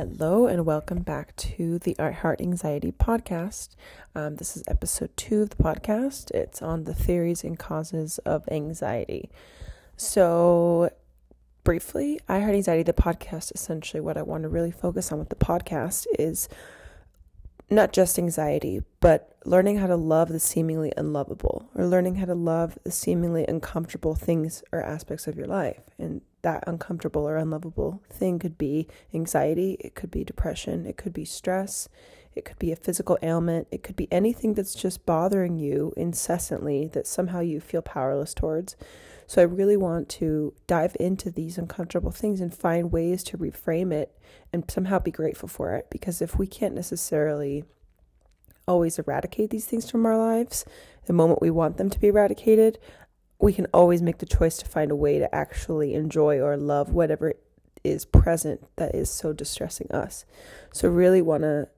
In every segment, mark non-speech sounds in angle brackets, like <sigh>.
Hello, and welcome back to the Heart Anxiety podcast. Um, this is episode two of the podcast. It's on the theories and causes of anxiety. So, briefly, I Heart Anxiety, the podcast, essentially what I want to really focus on with the podcast is not just anxiety, but learning how to love the seemingly unlovable or learning how to love the seemingly uncomfortable things or aspects of your life. And that uncomfortable or unlovable thing could be anxiety, it could be depression, it could be stress, it could be a physical ailment, it could be anything that's just bothering you incessantly that somehow you feel powerless towards. So I really want to dive into these uncomfortable things and find ways to reframe it and somehow be grateful for it because if we can't necessarily always eradicate these things from our lives the moment we want them to be eradicated, we can always make the choice to find a way to actually enjoy or love whatever is present that is so distressing us. So, really want to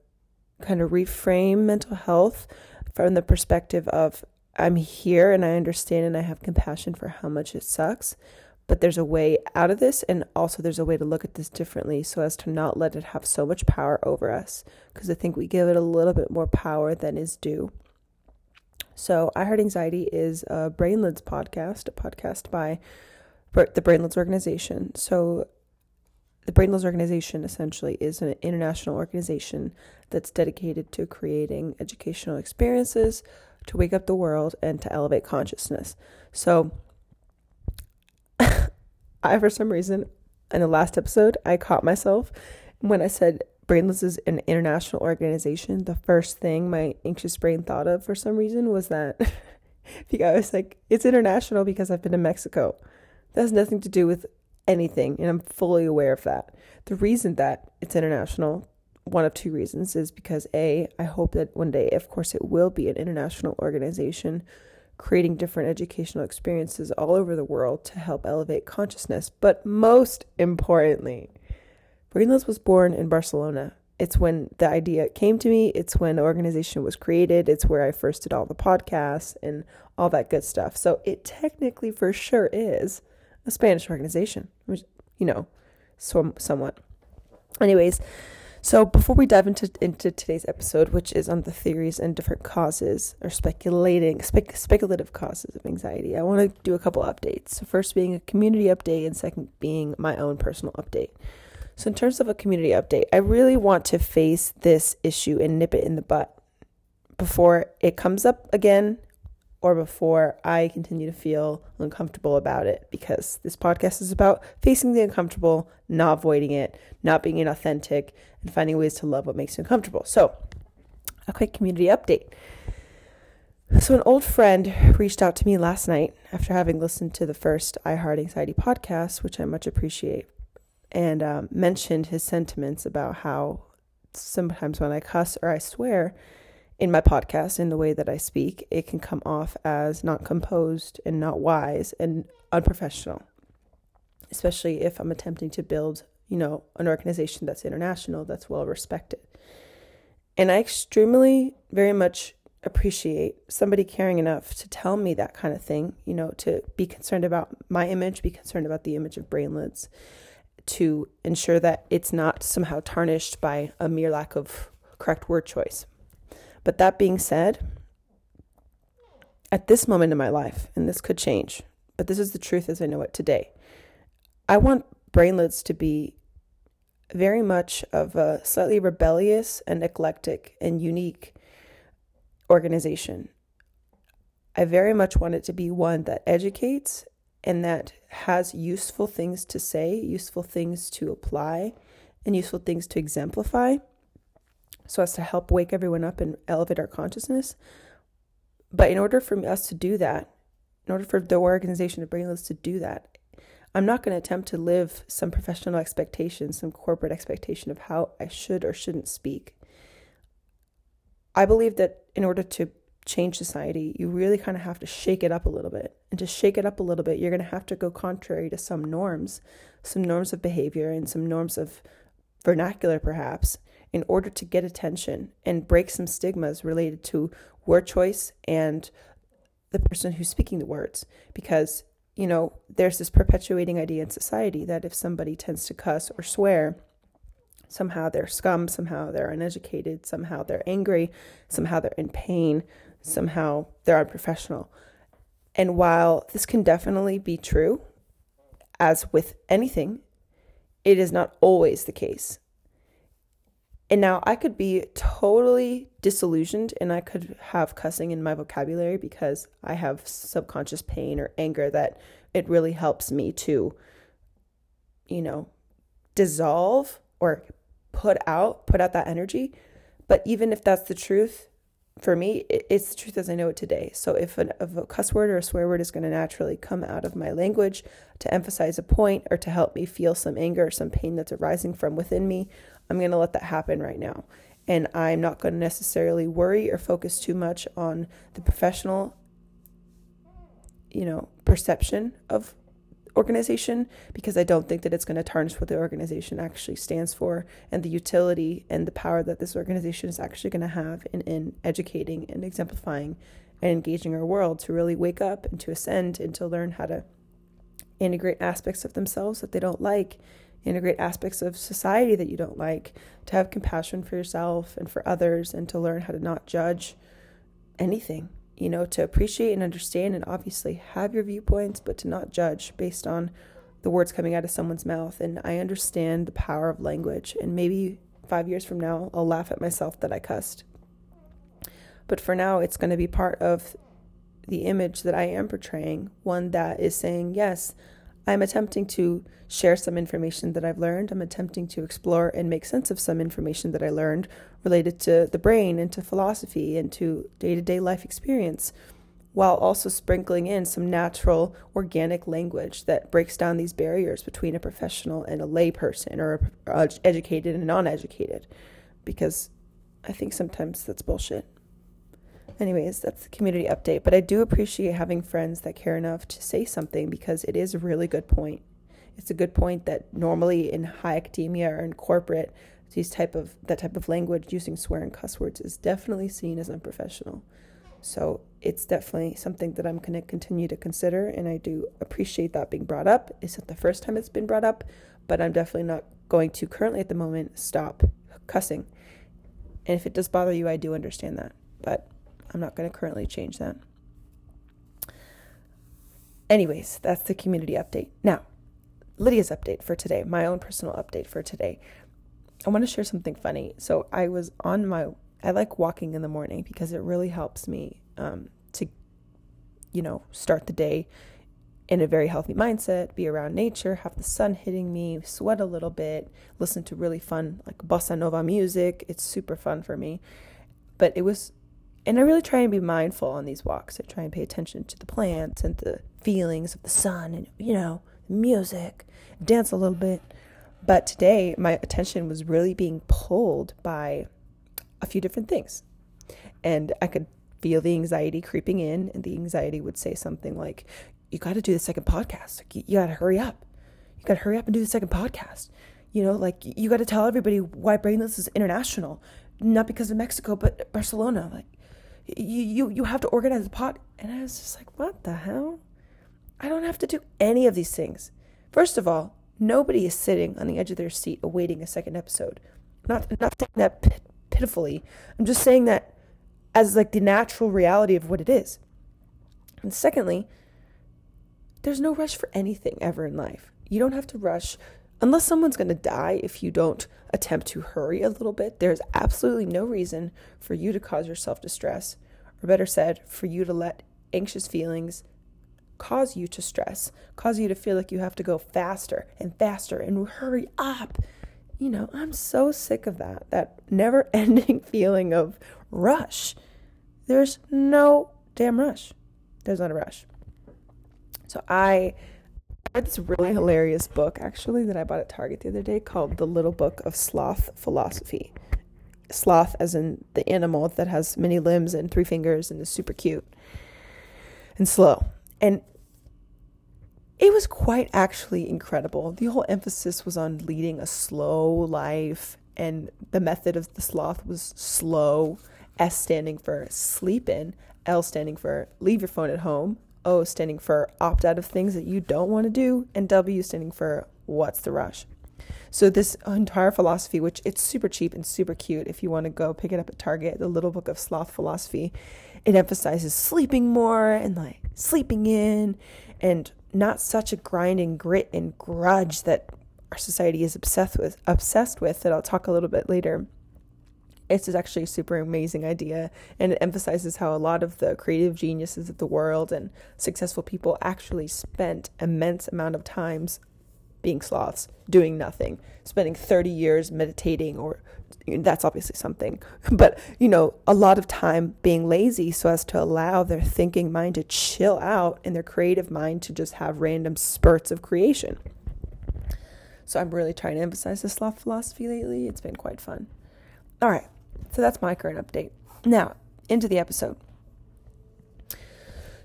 kind of reframe mental health from the perspective of I'm here and I understand and I have compassion for how much it sucks, but there's a way out of this, and also there's a way to look at this differently so as to not let it have so much power over us, because I think we give it a little bit more power than is due. So, I Heart Anxiety is a Brainlids podcast, a podcast by the Brainlids organization. So, the Brainlids organization essentially is an international organization that's dedicated to creating educational experiences to wake up the world and to elevate consciousness. So, <laughs> I, for some reason, in the last episode, I caught myself when I said Brainlids is an international organization, the first thing my anxious brain thought of for some reason was that <laughs> because I was like, it's international because I've been to Mexico. That has nothing to do with anything, and I'm fully aware of that. The reason that it's international, one of two reasons, is because A, I hope that one day, of course, it will be an international organization creating different educational experiences all over the world to help elevate consciousness. But most importantly, Brainlids was born in Barcelona. It's when the idea came to me. It's when the organization was created. It's where I first did all the podcasts and all that good stuff. So it technically, for sure, is a Spanish organization, which, you know, so, somewhat. Anyways, so before we dive into into today's episode, which is on the theories and different causes or speculating spe- speculative causes of anxiety, I want to do a couple updates. So first being a community update, and second being my own personal update. So, in terms of a community update, I really want to face this issue and nip it in the butt before it comes up again or before I continue to feel uncomfortable about it because this podcast is about facing the uncomfortable, not avoiding it, not being inauthentic, and finding ways to love what makes you uncomfortable. So, a quick community update. So, an old friend reached out to me last night after having listened to the first I Heart Anxiety podcast, which I much appreciate and um, mentioned his sentiments about how sometimes when I cuss or I swear in my podcast, in the way that I speak, it can come off as not composed and not wise and unprofessional, especially if I'm attempting to build, you know, an organization that's international, that's well respected. And I extremely, very much appreciate somebody caring enough to tell me that kind of thing, you know, to be concerned about my image, be concerned about the image of Brainlids, to ensure that it's not somehow tarnished by a mere lack of correct word choice. But that being said, at this moment in my life, and this could change, but this is the truth as I know it today, I want brainlids to be very much of a slightly rebellious and eclectic and unique organization. I very much want it to be one that educates and that has useful things to say, useful things to apply, and useful things to exemplify so as to help wake everyone up and elevate our consciousness. But in order for us to do that, in order for the organization of Brainlids to do that, I'm not going to attempt to live some professional expectation, some corporate expectation of how I should or shouldn't speak. I believe that in order to change society, you really kind of have to shake it up a little bit. And to shake it up a little bit, you're going to have to go contrary to some norms, some norms of behavior and some norms of vernacular, perhaps, in order to get attention and break some stigmas related to word choice and the person who's speaking the words. Because, you know, there's this perpetuating idea in society that if somebody tends to cuss or swear, Somehow they're scum, somehow they're uneducated, somehow they're angry, somehow they're in pain, somehow they're unprofessional. And while this can definitely be true, as with anything, it is not always the case. And now I could be totally disillusioned and I could have cussing in my vocabulary because I have subconscious pain or anger that it really helps me to, you know, dissolve or put out, put out that energy. But even if that's the truth, for me, it's the truth as I know it today. So if, an, if a cuss word or a swear word is going to naturally come out of my language to emphasize a point or to help me feel some anger or some pain that's arising from within me, I'm going to let that happen right now. And I'm not going to necessarily worry or focus too much on the professional, you know, perception of organization because I don't think that it's going to tarnish what the organization actually stands for and the utility and the power that this organization is actually going to have in, in educating and exemplifying and engaging our world to really wake up and to ascend and to learn how to integrate aspects of themselves that they don't like, integrate aspects of society that you don't like, to have compassion for yourself and for others, and to learn how to not judge anything you know, to appreciate and understand and obviously have your viewpoints, but to not judge based on the words coming out of someone's mouth. And I understand the power of language. And maybe five years from now, I'll laugh at myself that I cussed. But for now, it's going to be part of the image that I am portraying, one that is saying, yes, I'm attempting to share some information that I've learned. I'm attempting to explore and make sense of some information that I learned related to the brain and to philosophy and to day to day life experience, while also sprinkling in some natural, organic language that breaks down these barriers between a professional and a layperson or a, uh, educated and non educated. Because I think sometimes that's bullshit. Anyways, that's the community update. But I do appreciate having friends that care enough to say something because it is a really good point. It's a good point that normally in high academia or in corporate, these type of that type of language using swear and cuss words is definitely seen as unprofessional. So it's definitely something that I'm going to continue to consider, and I do appreciate that being brought up. It's not the first time it's been brought up, but I'm definitely not going to currently at the moment stop cussing. And if it does bother you, I do understand that. But I'm not going to currently change that. Anyways, that's the community update. Now, Lydia's update for today, my own personal update for today. I want to share something funny. So I was on my, I like walking in the morning because it really helps me um, to, you know, start the day in a very healthy mindset, be around nature, have the sun hitting me, sweat a little bit, listen to really fun, like bossa nova music. It's super fun for me. But it was and I really try and be mindful on these walks. I try and pay attention to the plants and the feelings of the sun and, you know, music, dance a little bit. But today, my attention was really being pulled by a few different things. And I could feel the anxiety creeping in, and the anxiety would say something like, You got to do the second podcast. You, you got to hurry up. You got to hurry up and do the second podcast. You know, like, you got to tell everybody why Brainlids is international, not because of Mexico, but Barcelona. Like, you you you have to organize the pot. And i was just like what the hell? I don't have to do any of these things. First of all nobody is sitting on the edge of their seat awaiting a second episode. Not not saying that pit, pitifully. I'm just saying that as like the natural reality of what it is. And secondly there's no rush for anything ever in life. You don't have to rush unless someone's going to die if you don't attempt to hurry a little bit, there's absolutely no reason for you to cause yourself distress, or better said, for you to let anxious feelings cause you to stress, cause you to feel like you have to go faster and faster and hurry up. You know, I'm so sick of that, that never <laughs> ending feeling of rush. There's no damn rush. There's not a rush. So I read this really hilarious book actually that I bought at Target the other day called The Little Book of Sloth Philosophy. Sloth, as in the animal that has many limbs and three fingers and is super cute and slow. And it was quite actually incredible. The whole emphasis was on leading a slow life, and the method of the sloth was slow. S standing for sleep in, L standing for leave your phone at home, O standing for opt out of things that you don't want to do, and W standing for what's the rush. So this entire philosophy, which it's super cheap and super cute if you want to go pick it up at Target, the little book of sloth philosophy, it emphasizes sleeping more and like sleeping in and not such a grind and grit and grudge that our society is obsessed with obsessed with that I'll talk a little bit later. It's actually a super amazing idea and it emphasizes how a lot of the creative geniuses of the world and successful people actually spent immense amount of times being sloths, doing nothing, spending 30 years meditating or that's obviously something, <laughs> but you know, a lot of time being lazy so as to allow their thinking mind to chill out and their creative mind to just have random spurts of creation. So I'm really trying to emphasize the sloth philosophy lately. It's been quite fun. All right. So that's my current update. Now, into the episode.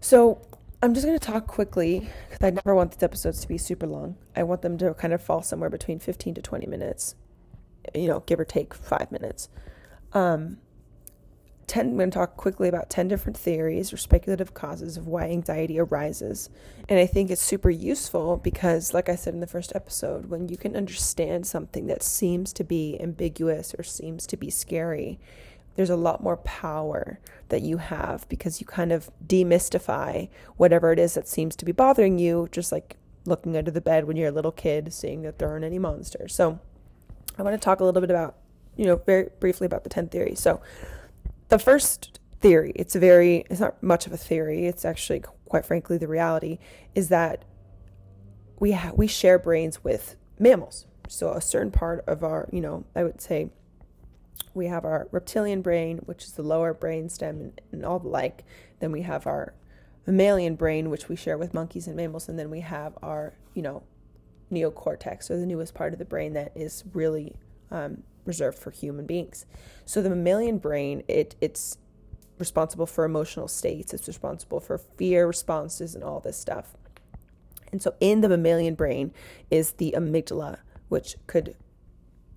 So I'm just going to talk quickly because I never want these episodes to be super long. I want them to kind of fall somewhere between 15 to 20 minutes, you know, give or take five minutes. Um, 10, I'm going to talk quickly about 10 different theories or speculative causes of why anxiety arises. And I think it's super useful because, like I said in the first episode, when you can understand something that seems to be ambiguous or seems to be scary, there's a lot more power that you have because you kind of demystify whatever it is that seems to be bothering you, just like looking under the bed when you're a little kid, seeing that there aren't any monsters. So, I want to talk a little bit about, you know, very briefly about the 10 theories. So, the first theory, it's very, it's not much of a theory, it's actually, quite frankly, the reality is that we, ha- we share brains with mammals. So, a certain part of our, you know, I would say we have our reptilian brain, which is the lower brain stem and, and all the like. Then we have our mammalian brain, which we share with monkeys and mammals, and then we have our, you know, neocortex, or the newest part of the brain that is really um, reserved for human beings. So the mammalian brain, it it's responsible for emotional states. It's responsible for fear responses and all this stuff. And so in the mammalian brain is the amygdala, which could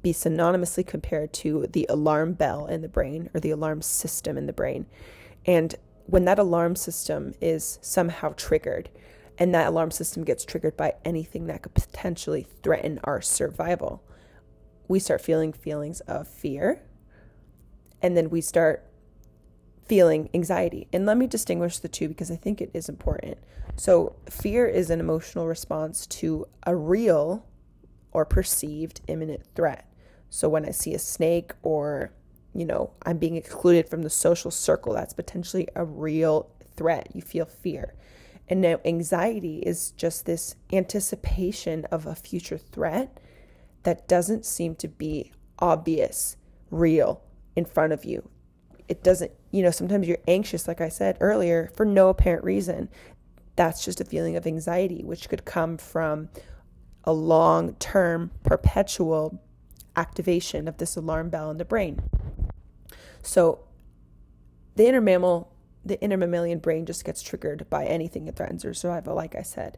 be synonymously compared to the alarm bell in the brain or the alarm system in the brain. And when that alarm system is somehow triggered, and that alarm system gets triggered by anything that could potentially threaten our survival, we start feeling feelings of fear. And then we start feeling anxiety. And let me distinguish the two because I think it is important. So, fear is an emotional response to a real or perceived imminent threat. So when I see a snake or, you know, I'm being excluded from the social circle, that's potentially a real threat. You feel fear. And now anxiety is just this anticipation of a future threat that doesn't seem to be obvious, real in front of you. It doesn't, you know, sometimes you're anxious, like I said earlier, for no apparent reason. That's just a feeling of anxiety, which could come from a long term, perpetual activation of this alarm bell in the brain. So the inner mammal, the inner mammalian brain just gets triggered by anything that threatens your survival, like I said.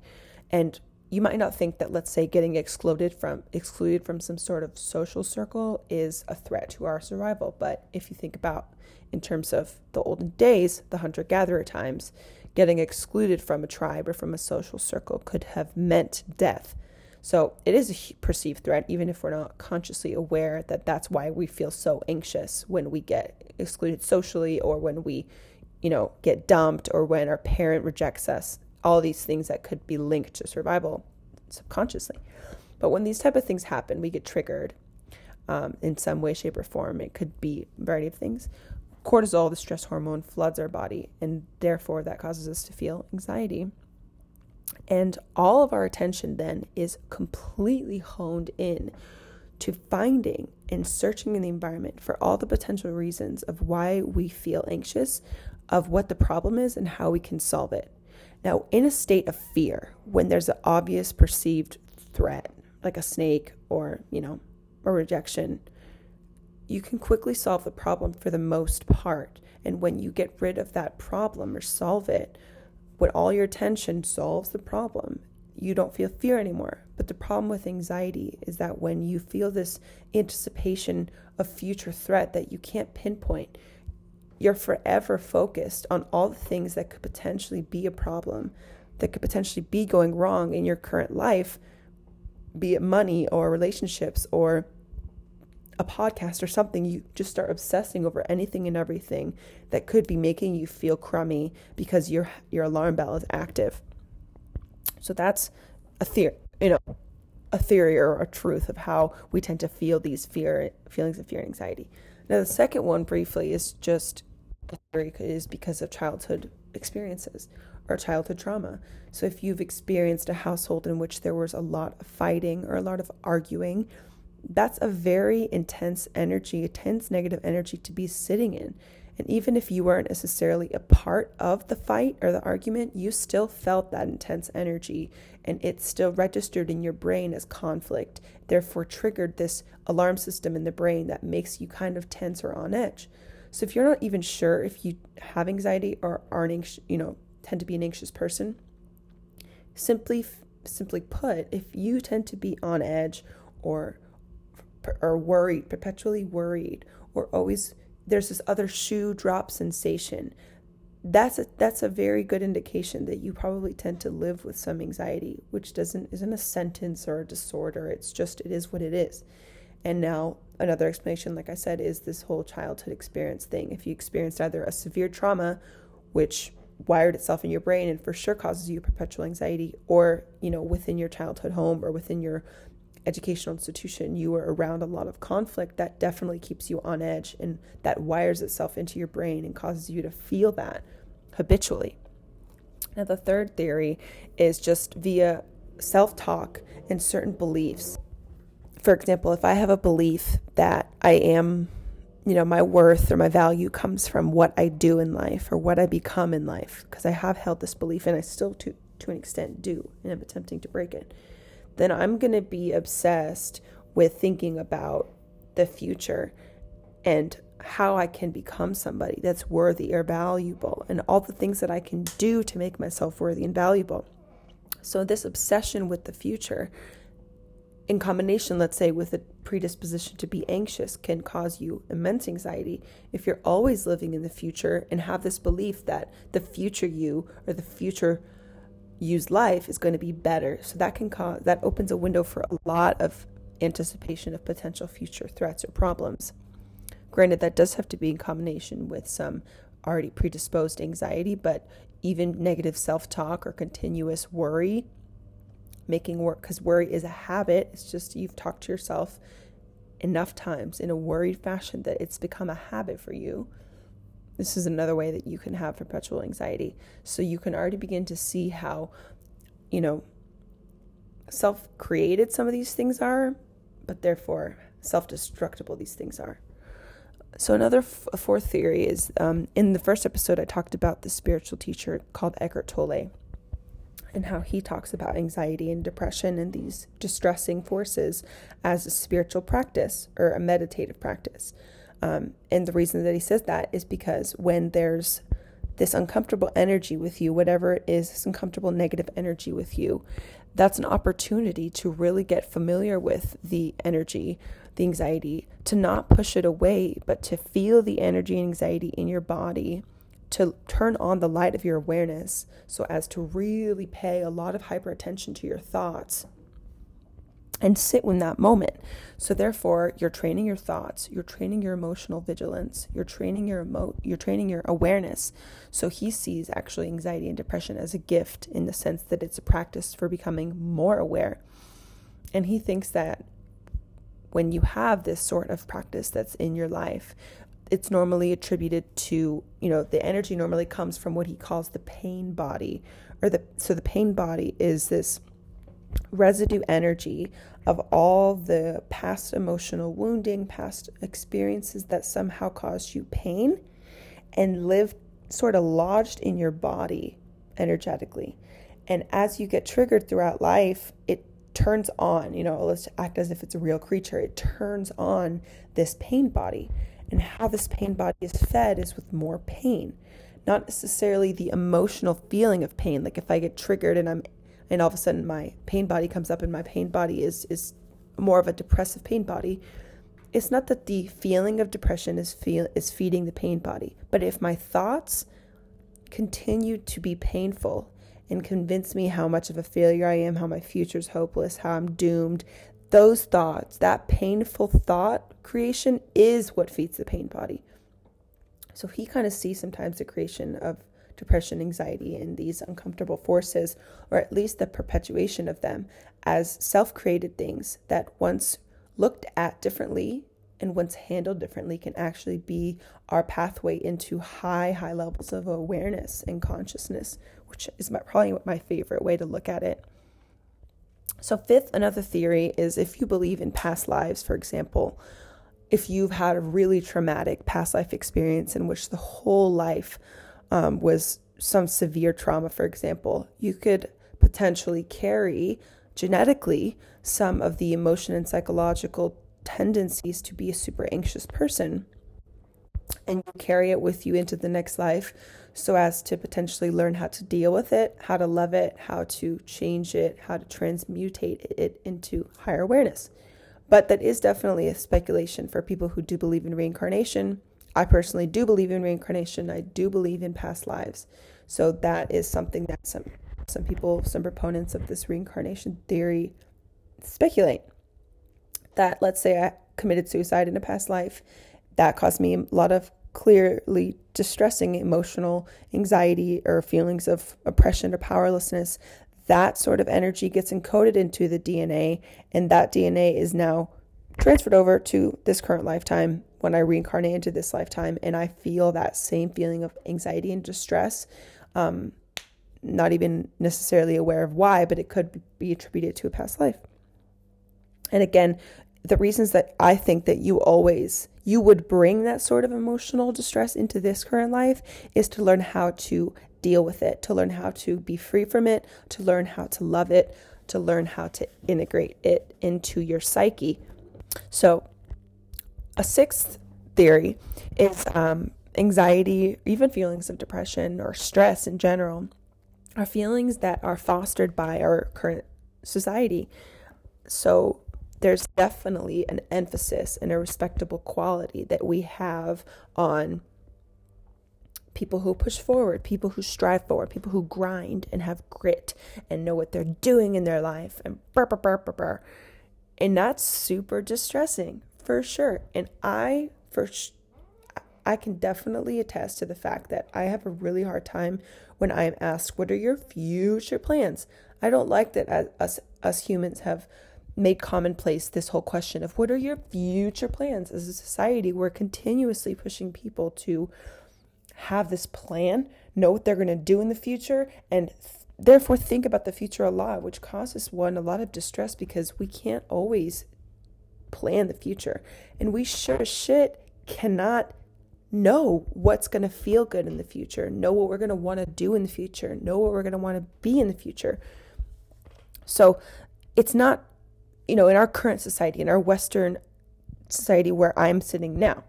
And you might not think that let's say getting excluded from excluded from some sort of social circle is a threat to our survival, but if you think about in terms of the olden days, the hunter gatherer times, getting excluded from a tribe or from a social circle could have meant death. So it is a perceived threat, even if we're not consciously aware that that's why we feel so anxious when we get excluded socially or when we, you know, get dumped or when our parent rejects us. All these things that could be linked to survival subconsciously. But when these type of things happen, we get triggered um, in some way, shape, or form. It could be a variety of things. Cortisol, the stress hormone, floods our body, and therefore that causes us to feel anxiety. And all of our attention then is completely honed in to finding and searching in the environment for all the potential reasons of why we feel anxious, of what the problem is, and how we can solve it. Now, in a state of fear, when there's an obvious perceived threat, like a snake or, you know, a rejection, you can quickly solve the problem for the most part. And when you get rid of that problem or solve it, when all your attention solves the problem, you don't feel fear anymore. But the problem with anxiety is that when you feel this anticipation of future threat that you can't pinpoint, you're forever focused on all the things that could potentially be a problem, that could potentially be going wrong in your current life, be it money or relationships or a podcast or something, you just start obsessing over anything and everything that could be making you feel crummy because your your alarm bell is active. So that's a theory, you know, a theory or a truth of how we tend to feel these fear feelings of fear and anxiety. Now the second one briefly is just a theory is because of childhood experiences or childhood trauma. So if you've experienced a household in which there was a lot of fighting or a lot of arguing, that's a very intense energy, a tense negative energy to be sitting in. And even if you weren't necessarily a part of the fight or the argument, you still felt that intense energy and it still registered in your brain as conflict, therefore triggered this alarm system in the brain that makes you kind of tense or on edge. So if you're not even sure if you have anxiety or aren't, you know, tend to be an anxious person, simply simply put, if you tend to be on edge or or worried, perpetually worried, or always there's this other shoe drop sensation. That's a that's a very good indication that you probably tend to live with some anxiety, which doesn't isn't a sentence or a disorder. It's just it is what it is. And now another explanation, like I said, is this whole childhood experience thing. If you experienced either a severe trauma, which wired itself in your brain and for sure causes you perpetual anxiety, or you know within your childhood home or within your educational institution, you were around a lot of conflict, that definitely keeps you on edge and that wires itself into your brain and causes you to feel that habitually. Now, the third theory is just via self talk and certain beliefs. For example, if I have a belief that I am, you know, my worth or my value comes from what I do in life or what I become in life, because I have held this belief and I still, to, to an extent, do, and I'm attempting to break it then I'm going to be obsessed with thinking about the future and how I can become somebody that's worthy or valuable and all the things that I can do to make myself worthy and valuable. So, this obsession with the future, in combination, let's say, with a predisposition to be anxious, can cause you immense anxiety. If you're always living in the future and have this belief that the future you or the future use life is going to be better. So that can cause that opens a window for a lot of anticipation of potential future threats or problems. Granted, that does have to be in combination with some already predisposed anxiety, but even negative self talk or continuous worry, making work, because worry is a habit. It's just you've talked to yourself enough times in a worried fashion that it's become a habit for you this is another way that you can have perpetual anxiety. So you can already begin to see how, you know, self created some of these things are, but therefore self destructible these things are. So, another f- fourth theory is um, in the first episode, I talked about the spiritual teacher called Eckhart Tolle and how he talks about anxiety and depression and these distressing forces as a spiritual practice or a meditative practice. Um, and the reason that he says that is because when there's this uncomfortable energy with you, whatever it is, this uncomfortable negative energy with you, that's an opportunity to really get familiar with the energy, the anxiety, to not push it away, but to feel the energy and anxiety in your body, to turn on the light of your awareness so as to really pay a lot of hyper attention to your thoughts and sit in that moment. So therefore, you're training your thoughts, you're training your emotional vigilance, you're training your emo- you're training your awareness. So he sees actually anxiety and depression as a gift in the sense that it's a practice for becoming more aware. And he thinks that when you have this sort of practice that's in your life, it's normally attributed to, you know, the energy normally comes from what he calls the pain body or the so the pain body is this residue energy of all the past emotional wounding, past experiences that somehow caused you pain and lived sort of lodged in your body energetically. And as you get triggered throughout life, it turns on, you know, let's act as if it's a real creature. It turns on this pain body. And how this pain body is fed is with more pain, not necessarily the emotional feeling of pain. Like if I get triggered and I'm and all of a sudden my pain body comes up and my pain body is is more of a depressive pain body it's not that the feeling of depression is feel is feeding the pain body but if my thoughts continue to be painful and convince me how much of a failure I am, how my future's hopeless, how I'm doomed. Those thoughts, that painful thought creation is what feeds the pain body. So he kind of sees sometimes the creation of depression, anxiety, and these uncomfortable forces, or at least the perpetuation of them, as self created things that once looked at differently and once handled differently can actually be our pathway into high, high levels of awareness and consciousness, which is my, probably my favorite way to look at it. So, fifth, another theory is if you believe in past lives, for example, if you've had a really traumatic past life experience in which the whole life um, was some severe trauma, for example, you could potentially carry genetically some of the emotion and psychological tendencies to be a super anxious person. And you carry it with you into the next life so as to potentially learn how to deal with it, how to love it, how to change it, how to transmutate it into higher awareness. But that is definitely a speculation for people who do believe in reincarnation. I personally do believe in reincarnation. I do believe in past lives. So that is something that some some people, some proponents of this reincarnation theory speculate that let's say I committed suicide in a past life, that caused me a lot of clearly distressing emotional anxiety or feelings of oppression or powerlessness. That sort of energy gets encoded into the DNA, and that DNA is now transferred over to this current lifetime when I reincarnate into this lifetime, and I feel that same feeling of anxiety and distress. Um, not even necessarily aware of why, but it could be attributed to a past life. And again, the reasons that I think that you always you would bring that sort of emotional distress into this current life is to learn how to deal with it, to learn how to be free from it, to learn how to love it, to learn how to integrate it into your psyche. So, a sixth theory is um, anxiety, even feelings of depression or stress in general, are feelings that are fostered by our current society. So, there's definitely an emphasis and a respectable quality that we have on people who push forward, people who strive forward, people who grind and have grit and know what they're doing in their life and burr, burr, burr, burr, burr. And that's super distressing for sure. And I, for sh- I can definitely attest to the fact that I have a really hard time when I am asked, What are your future plans? I don't like that as, us, us humans have made commonplace this whole question of what are your future plans as a society we're continuously pushing people to have this plan know what they're going to do in the future and th- therefore think about the future a lot which causes one a lot of distress because we can't always plan the future. And we sure as shit cannot know what's going to feel good in the future know what we're going to want to do in the future know what we're going to want to be in the future. So it's not you know, in our current society, in our Western society where I'm sitting now,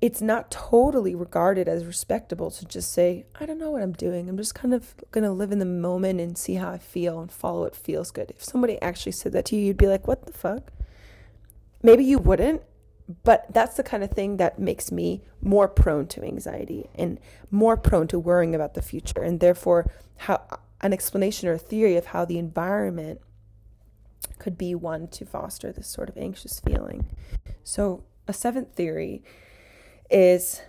it's not totally regarded as respectable to just say, I don't know what I'm doing. I'm just kind of going to live in the moment and see how I feel and follow what feels good. If somebody actually said that to you, you'd be like, what the fuck? Maybe you wouldn't, but that's the kind of thing that makes me more prone to anxiety and more prone to worrying about the future. And therefore, how an explanation or a theory of how the environment could be one to foster this sort of anxious feeling. So, a seventh theory is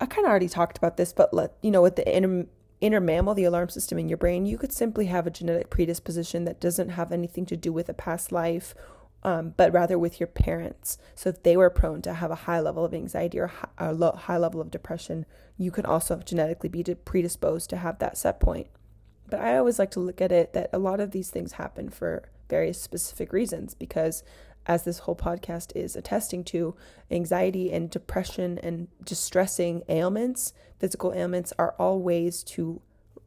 I kind of already talked about this, but let you know, with the inner, inner mammal, the alarm system in your brain, you could simply have a genetic predisposition that doesn't have anything to do with a past life, um, but rather with your parents. So, if they were prone to have a high level of anxiety or a high level of depression, you could also genetically be predisposed to have that set point. But I always like to look at it that a lot of these things happen for various specific reasons because as this whole podcast is attesting to, anxiety and depression and distressing ailments, physical ailments, are all ways to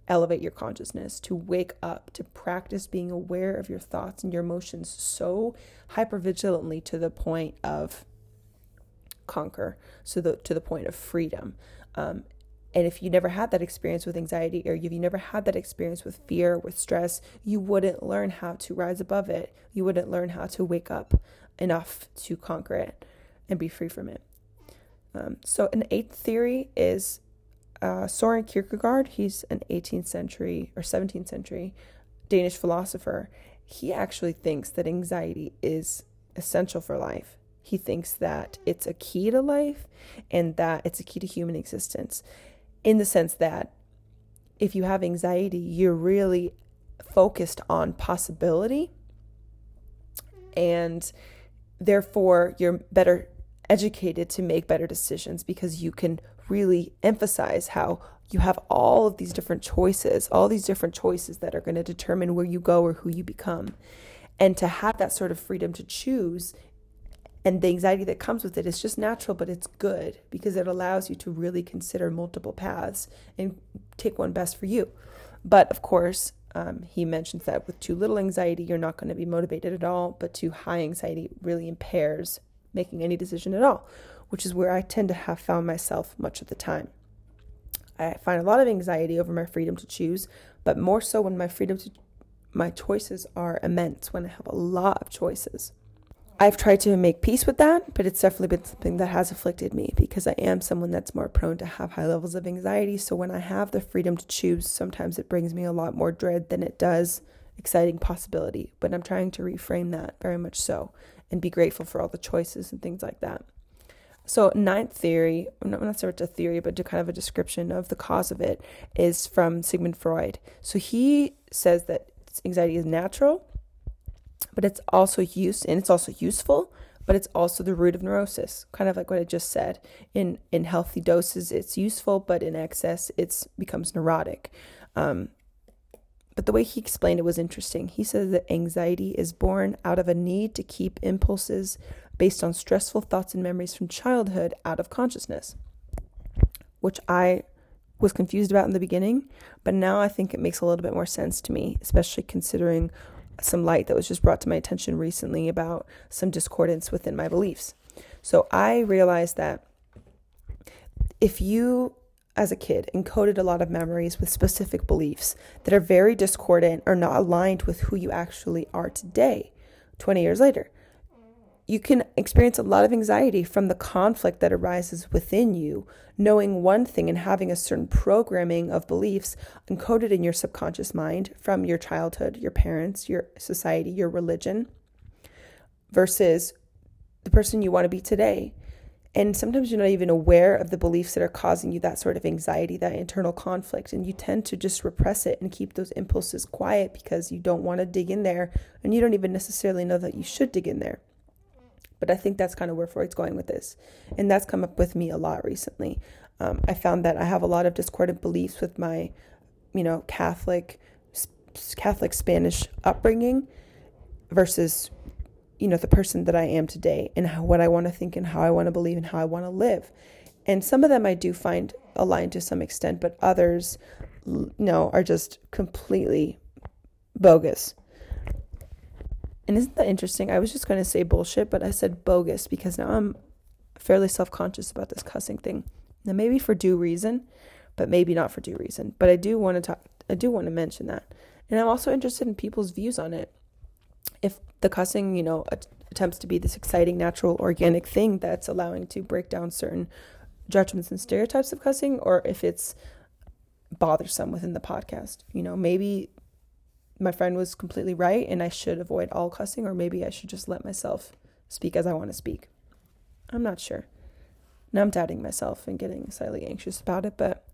elevate your consciousness, to wake up, to practice being aware of your thoughts and your emotions so hypervigilantly to the point of conquer, so the, to the point of freedom. Um, and if you never had that experience with anxiety or if you never had that experience with fear, with stress, you wouldn't learn how to rise above it. You wouldn't learn how to wake up enough to conquer it and be free from it. Um, so, an eighth theory is uh, Soren Kierkegaard, he's an 18th century or 17th century Danish philosopher. He actually thinks that anxiety is essential for life. He thinks that it's a key to life and that it's a key to human existence in the sense that if you have anxiety, you're really focused on possibility and therefore you're better educated to make better decisions because you can really emphasize how you have all of these different choices, all these different choices that are going to determine where you go or who you become. And to have that sort of freedom to choose and the anxiety that comes with it is just natural, but it's good because it allows you to really consider multiple paths and take one best for you. But of course, um, he mentions that with too little anxiety, you're not going to be motivated at all, but too high anxiety really impairs making any decision at all, which is where I tend to have found myself much of the time. I find a lot of anxiety over my freedom to choose, but more so when my freedom to my choices are immense, when I have a lot of choices. I've tried to make peace with that, but it's definitely been something that has afflicted me because I am someone that's more prone to have high levels of anxiety. So when I have the freedom to choose, sometimes it brings me a lot more dread than it does exciting possibility. But I'm trying to reframe that very much so and be grateful for all the choices and things like that. So, ninth theory, I'm not necessarily a theory, but to kind of a description of the cause of it, is from Sigmund Freud. So, he says that anxiety is natural, but it's also used and it's also useful, but it's also the root of neurosis. Kind of like what I just said. In in healthy doses, it's useful, but in excess, it becomes neurotic. Um, but the way he explained it was interesting. He said that anxiety is born out of a need to keep impulses based on stressful thoughts and memories from childhood out of consciousness, which I was confused about in the beginning, but now I think it makes a little bit more sense to me, especially considering some light that was just brought to my attention recently about some discordance within my beliefs. So I realized that if you as a kid encoded a lot of memories with specific beliefs that are very discordant or not aligned with who you actually are today, 20 years later. You can experience a lot of anxiety from the conflict that arises within you, knowing one thing and having a certain programming of beliefs encoded in your subconscious mind from your childhood, your parents, your society, your religion, versus the person you want to be today and sometimes you're not even aware of the beliefs that are causing you that sort of anxiety, that internal conflict. And you tend to just repress it and keep those impulses quiet because you don't want to dig in there. And you don't even necessarily know that you should dig in there. But I think that's kind of where Freud's going with this. And that's come up with me a lot recently. Um, I found that I have a lot of discordant beliefs with my, you know, Catholic, Catholic Spanish upbringing versus you know, the person that I am today and how, what I want to think and how I want to believe and how I want to live. And some of them I do find aligned to some extent, but others, you know, are just completely bogus. And isn't that interesting? I was just going to say bullshit, but I said bogus because now I'm fairly self conscious about this cussing thing. Now, maybe for due reason, but maybe not for due reason. But I do want to talk, I do want to mention that. And I'm also interested in people's views on it if the cussing, you know, attempts to be this exciting, natural, organic thing that's allowing to break down certain judgments and stereotypes of cussing, or if it's bothersome within the podcast. You know, maybe my friend was completely right and I should avoid all cussing, or maybe I should just let myself speak as I want to speak. I'm not sure. Now I'm doubting myself and getting slightly anxious about it, but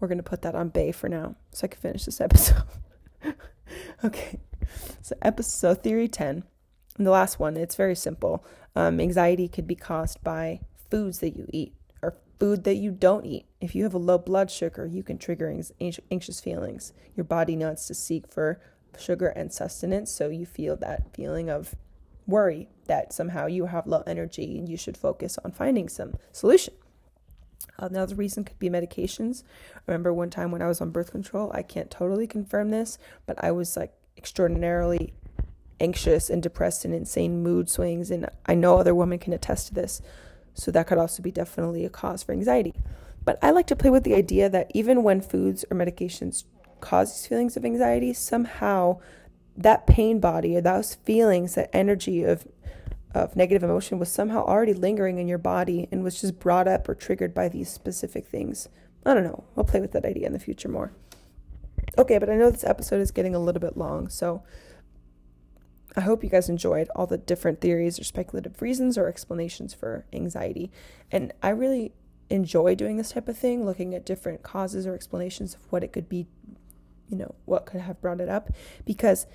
we're going to put that on bay for now so I can finish this <laughs> episode. <laughs> okay. So, episode theory 10, and the last one, it's very simple. Um, anxiety could be caused by foods that you eat food that you don't eat. If you have a low blood sugar, you can trigger anxious feelings. Your body needs to seek for sugar and sustenance, so you feel that feeling of worry that somehow you have low energy and you should focus on finding some solution. Another reason could be medications. I remember one time when I was on birth control, I can't totally confirm this, but I was like extraordinarily anxious and depressed and insane mood swings. And I know other women can attest to this. So that could also be definitely a cause for anxiety. But I like to play with the idea that even when foods or medications cause these feelings of anxiety, somehow that pain body or those feelings, that energy of of negative emotion was somehow already lingering in your body and was just brought up or triggered by these specific things I don't know. I'll play with that idea in the future more. Okay, but I know this episode is getting a little bit long, so I hope you guys enjoyed all the different theories or speculative reasons or explanations for anxiety. And I really enjoy doing this type of thing, looking at different causes or explanations of what it could be, you know, what could have brought it up, because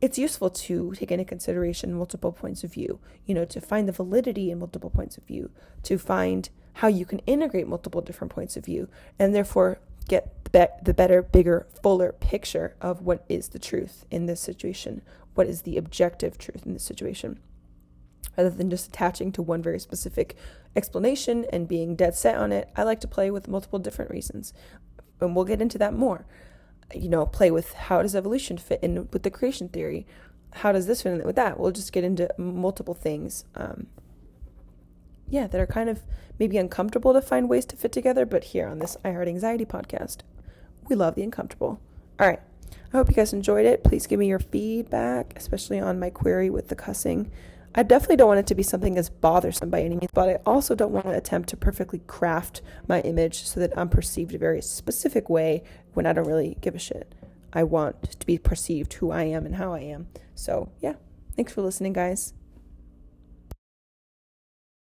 it's useful to take into consideration multiple points of view, you know, to find the validity in multiple points of view, to find how you can integrate multiple different points of view, and therefore get be- the better, bigger, fuller picture of what is the truth in this situation, what is the objective truth in this situation. Rather than just attaching to one very specific explanation and being dead set on it, I like to play with multiple different reasons. And we'll get into that more. You know, play with how does evolution fit in with the creation theory? How does this fit in with that? We'll just get into multiple things. Um, yeah, that are kind of maybe uncomfortable to find ways to fit together, but here on this I Heart Anxiety podcast, we love the uncomfortable. All right. I hope you guys enjoyed it. Please give me your feedback, especially on my query with the cussing. I definitely don't want it to be something that's bothersome by any means, but I also don't want to attempt to perfectly craft my image so that I'm perceived a very specific way when I don't really give a shit. I want to be perceived who I am and how I am. So, yeah. Thanks for listening, guys.